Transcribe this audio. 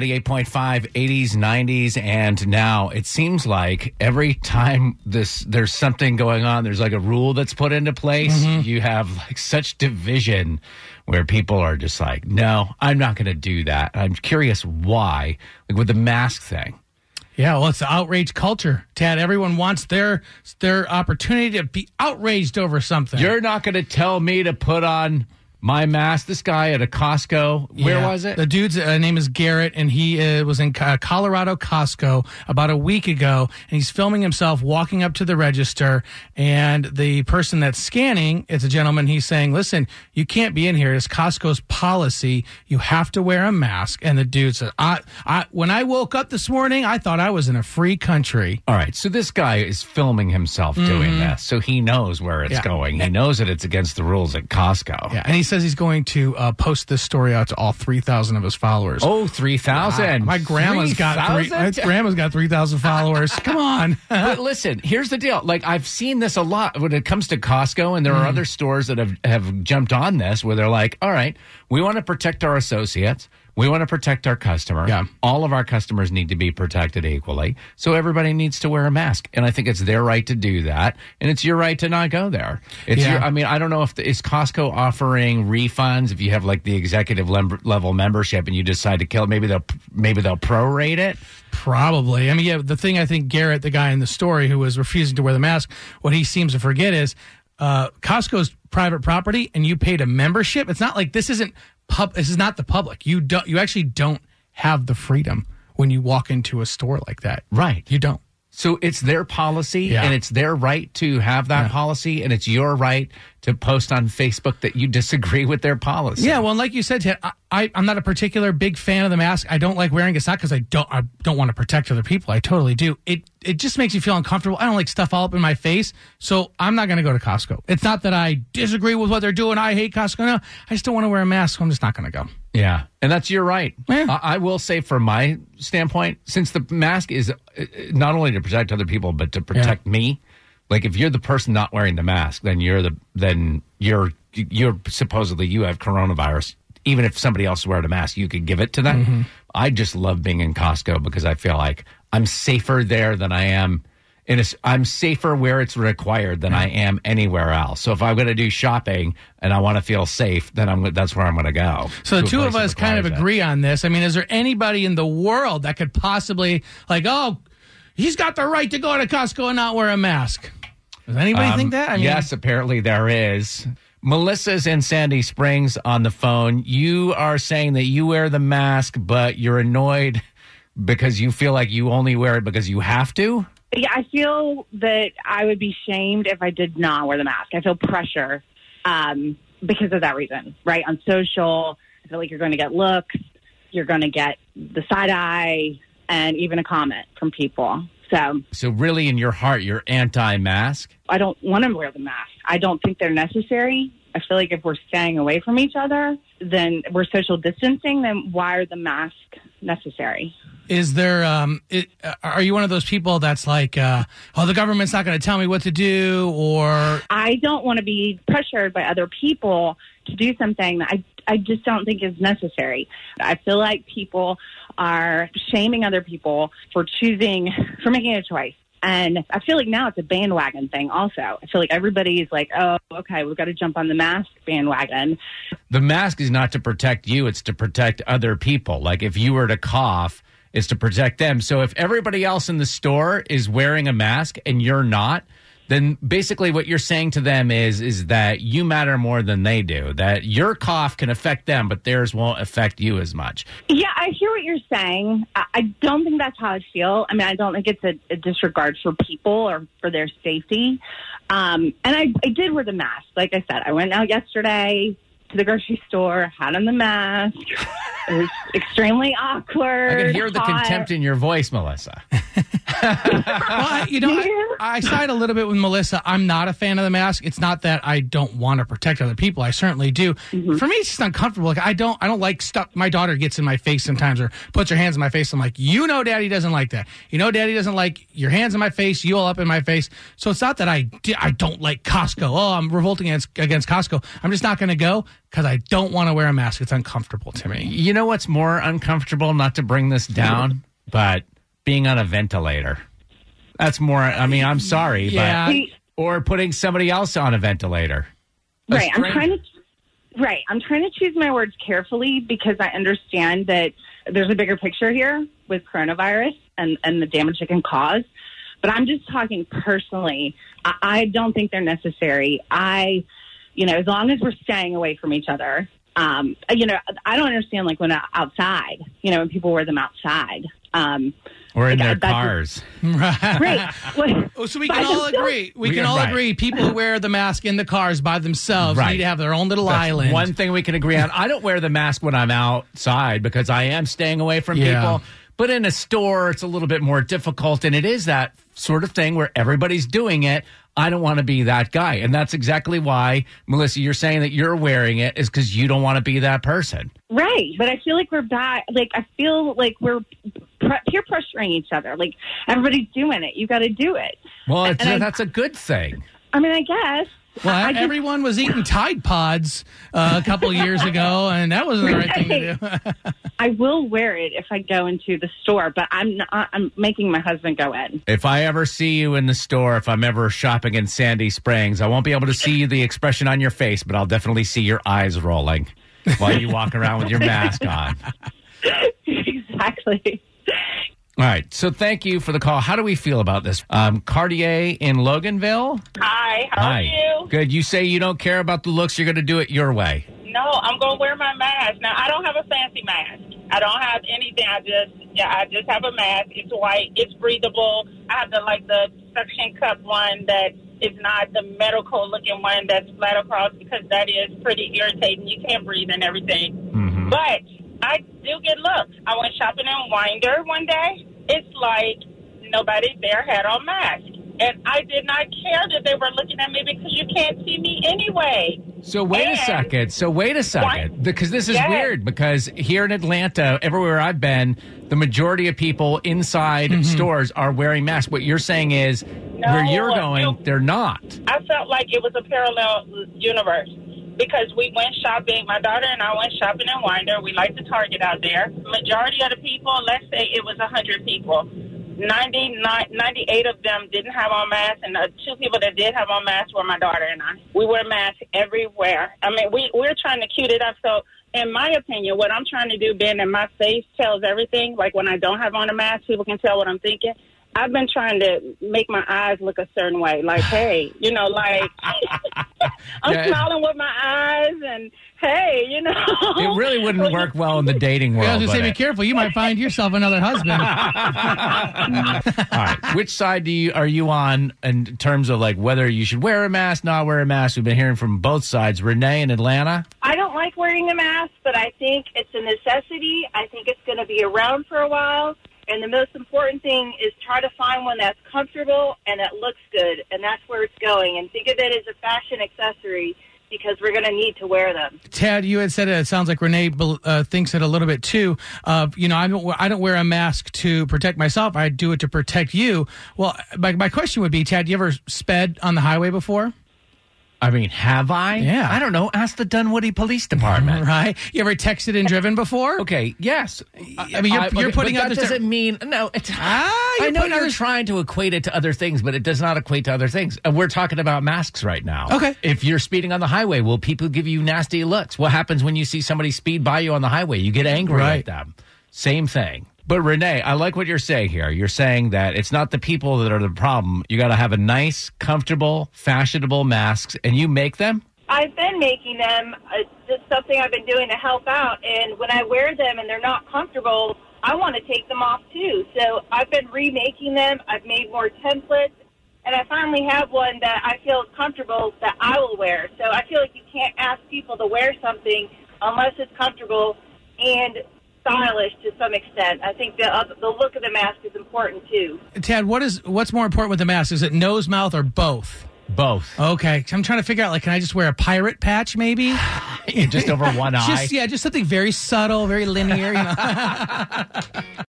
98.5, 80s, 90s, and now it seems like every time this there's something going on, there's like a rule that's put into place. Mm-hmm. You have like such division where people are just like, no, I'm not going to do that. I'm curious why, like with the mask thing. Yeah, well, it's the outrage culture, Tad. Everyone wants their their opportunity to be outraged over something. You're not going to tell me to put on my mask. This guy at a Costco, where Yeah. was it? The dude's uh, name is Garrett, and he uh, was in uh, Colorado Costco about a week ago, and he's filming himself walking up to the register. And the person that's scanning, it's a gentleman. He's saying, "Listen, you can't be in here. It's Costco's policy. You have to wear a mask." And the dude said, "I, I, when I woke up this morning, I thought I was in a free country." All right, so this guy is filming himself doing this, so he knows where it's Mm-hmm. Yeah. going. He knows that it's against the rules at Costco. Yeah, and he says he's going to uh, post this story out to all three thousand of his followers. Oh, 3,000. My grandma's got three. My 3,000? grandma's got three thousand followers. Come on. but listen, here's the deal. Like I've seen this a lot when it comes to Costco, and there Mm. are other stores that have, have jumped on this where they're like, all right, we want to protect our associates. We want to protect our customer. Yeah. All of our customers need to be protected equally. So everybody needs to wear a mask. And I think it's their right to do that. And it's your right to not go there. It's Yeah. your, I mean, I don't know if the, is Costco offering refunds if you have like the executive lem- level membership and you decide to kill, it, maybe they'll, maybe they'll prorate it. Probably. I mean, yeah, the thing I think Garrett, the guy in the story who was refusing to wear the mask, what he seems to forget is uh, Costco's private property and you paid a membership. It's not like this isn't pub this is not the public. You don't you actually don't have the freedom when you walk into a store like that. Right. You don't. So it's their policy Yeah. and it's their right to have that policy and it's your right to post on Facebook that you disagree with their policy. Yeah, well, and like you said, Ted, I, I'm not a particular big fan of the mask. I don't like wearing it. It's not because I don't I don't want to protect other people. I totally do. It it just makes you feel uncomfortable. I don't like stuff all up in my face, so I'm not going to go to Costco. It's not that I disagree with what they're doing. I hate Costco. No, I just don't want to wear a mask. So I'm just not going to go. Yeah. And that's your right. Yeah. I, I will say, from my standpoint, since the mask is uh, not only to protect other people, but to protect me. Like if you're the person not wearing the mask, then you're the then you're you're supposedly you have coronavirus. Even if somebody else wear a mask, you could give it to them. Mm-hmm. I just love being in Costco because I feel like I'm safer there than I am. In a, s- I'm safer where it's required than I am anywhere else. So if I'm going to do shopping and I want to feel safe, then I'm that's where I'm going to go. So To the two of us kind of requires it. agree on this. I mean, is there anybody in the world that could possibly like, oh, he's got the right to go to Costco and not wear a mask? Does anybody think that? I mean, Um, yes, apparently there is. Melissa's in Sandy Springs on the phone. You are saying that you wear the mask, but you're annoyed because you feel like you only wear it because you have to. Yeah, I feel that I would be shamed if I did not wear the mask. I feel pressure um, because of that reason, right? On social, I feel like you're going to get looks, you're going to get the side eye, and even a comment from people. So So really, in your heart, you're anti-mask. I don't want to wear the mask. I don't think they're necessary. I feel like if we're staying away from each other, then we're social distancing. Then why are the masks necessary? is there um it, uh, are you one of those people that's like uh oh the government's not going to tell me what to do or I don't want to be pressured by other people to do something that I, I just don't think is necessary. I feel like people are shaming other people for choosing, for making a choice. And I feel like now it's a bandwagon thing also. I feel like everybody's like, oh, okay, we've got to jump on the mask bandwagon. The mask is not to protect you; it's to protect other people. Like if you were to cough, it's to protect them. So if everybody else in the store is wearing a mask and you're not, then basically what you're saying to them is is that you matter more than they do. That your cough can affect them, but theirs won't affect you as much. Yeah, I hear what you're saying. I, I don't think that's how I feel. I mean, I don't think it's a, a disregard for people or for their safety. Um, and I, I did wear the mask. Like I said, I went out yesterday to the grocery store, had on the mask. It was extremely awkward. I can hear the hot. contempt in your voice, Melissa. Well, you know, I, I side a little bit with Melissa. I'm not a fan of the mask. It's not that I don't want to protect other people. I certainly do. Mm-hmm. For me, it's just uncomfortable. Like I don't, I don't like stuff. My daughter gets in my face sometimes or puts her hands in my face. I'm like, you know, Daddy doesn't like that. You know, Daddy doesn't like your hands in my face, you all up in my face. So it's not that I, I don't like Costco. Oh, I'm revolting against against Costco. I'm just not going to go because I don't want to wear a mask. It's uncomfortable to me. You know what's more uncomfortable? Not to bring this down, but being on a ventilator. That's more. I mean, I'm sorry, Yeah. but or putting somebody else on a ventilator. A right. I'm trying to. Right. I'm trying to choose my words carefully because I understand that there's a bigger picture here with coronavirus and, and the damage it can cause. But I'm just talking personally. I, I don't think they're necessary. I, you know, as long as we're staying away from each other, um, you know, I don't understand like when outside, you know, when people wear them outside. Um, or in like, their that's- cars. right. Well, Oh, so we can all themselves. agree. We, We- can all right. agree. People who wear the mask in the cars by themselves Right. need to have their own little That's island. One thing we can agree on. I don't wear the mask when I'm outside because I am staying away from Yeah. people. But in a store, it's a little bit more difficult. And it is that sort of thing where everybody's doing it. I don't want to be that guy. And that's exactly why, Melissa, you're saying that you're wearing it is because you don't want to be that person. Right, but I feel like we're back. Like I feel like we're pre- peer pressuring each other. Like everybody's doing it. You got to do it. Well, And I- that's a good thing. I mean, I guess. Well, I just- everyone was eating Tide Pods uh, a couple of years ago, and that wasn't the right thing to do. I will wear it if I go into the store, but I'm not, I'm making my husband go in. If I ever see you in the store, if I'm ever shopping in Sandy Springs, I won't be able to see the expression on your face, but I'll definitely see your eyes rolling while you walk around with your mask on. exactly. All right. So thank you for the call. How do we feel about this? Um, Cartier in Loganville. Hi, how Hi. are you? Good. You say you don't care about the looks. You're going to do it your way. No, I'm gonna wear my mask. Now I don't have a fancy mask. I don't have anything. I just yeah, I just have a mask. It's white. It's breathable. I have the like the suction cup one that is not the medical looking one that's flat across because that is pretty irritating. You can't breathe and everything. Mhm. But I do get looks. I went shopping in Winder one day. It's like nobody there had on masks. And I did not care that they were looking at me because you can't see me anyway. So wait a second. So wait a second, because this is Yes. weird. Because here in Atlanta, everywhere I've been, the majority of people inside mm-hmm. stores are wearing masks. What you're saying is, where you're going, no. they're not. I felt like it was a parallel universe because we went shopping. My daughter and I went shopping in Winder. We like the Target out there. Majority of the people, let's say it was 100 people, 99, 98 of them didn't have on masks, and the two people that did have on masks were my daughter and I. We wear masks everywhere. I mean, we, we're trying to cute it up. So, in my opinion, what I'm trying to do, being that my face tells everything, like when I don't have on a mask, people can tell what I'm thinking. I've been trying to make my eyes look a certain way. Like, hey, you know, like I'm Yeah. smiling with my eyes, and hey, you know, It really wouldn't work well in the dating I world. was going to say, be it? careful. You might find yourself another husband. All right. Which side do you are you on in terms of like whether you should wear a mask, not wear a mask? We've been hearing from both sides. Renee in Atlanta. I don't like wearing a mask, but I think it's a necessity. I think it's going to be around for a while. And the most important thing is try to find one that's comfortable and that looks good. And that's where it's going. And think of it as a fashion accessory because we're going to need to wear them. Tad, you had said it. It sounds like Renee uh, thinks it a little bit too. Uh, you know, I don't, I don't wear a mask to protect myself. I do it to protect you. Well, my, my question would be, Tad, you ever sped on the highway before? I mean, have I? Yeah. I don't know. Ask the Dunwoody Police Department. Right? You ever texted and driven before? Okay. Yes. I mean, you're- you're putting out that this- doesn't mean no. It's, Ah, I know you're trying to equate it to other things, but it does not equate to other things. And we're talking about masks right now. Okay. If you're speeding on the highway, will people give you nasty looks? What happens when you see somebody speed by you on the highway? You get angry Right. at them. Same thing. But Renee, I like what you're saying here. You're saying that it's not the people that are the problem. You got to have a nice, comfortable, fashionable masks, and you make them. I've been making them. It's just something I've been doing to help out. And when I wear them and they're not comfortable, I want to take them off too. So I've been remaking them. I've made more templates. And I finally have one that I feel comfortable that I will wear. So I feel like you can't ask people to wear something unless it's comfortable. And stylish to some extent. I think the uh, the look of the mask is important too. Tad, what is what's more important with the mask? Is it nose, mouth, or both? Both. Okay, I'm trying to figure out. Like, can I just wear a pirate patch, maybe? Just over one eye. Just yeah, just something very subtle, very linear. You know.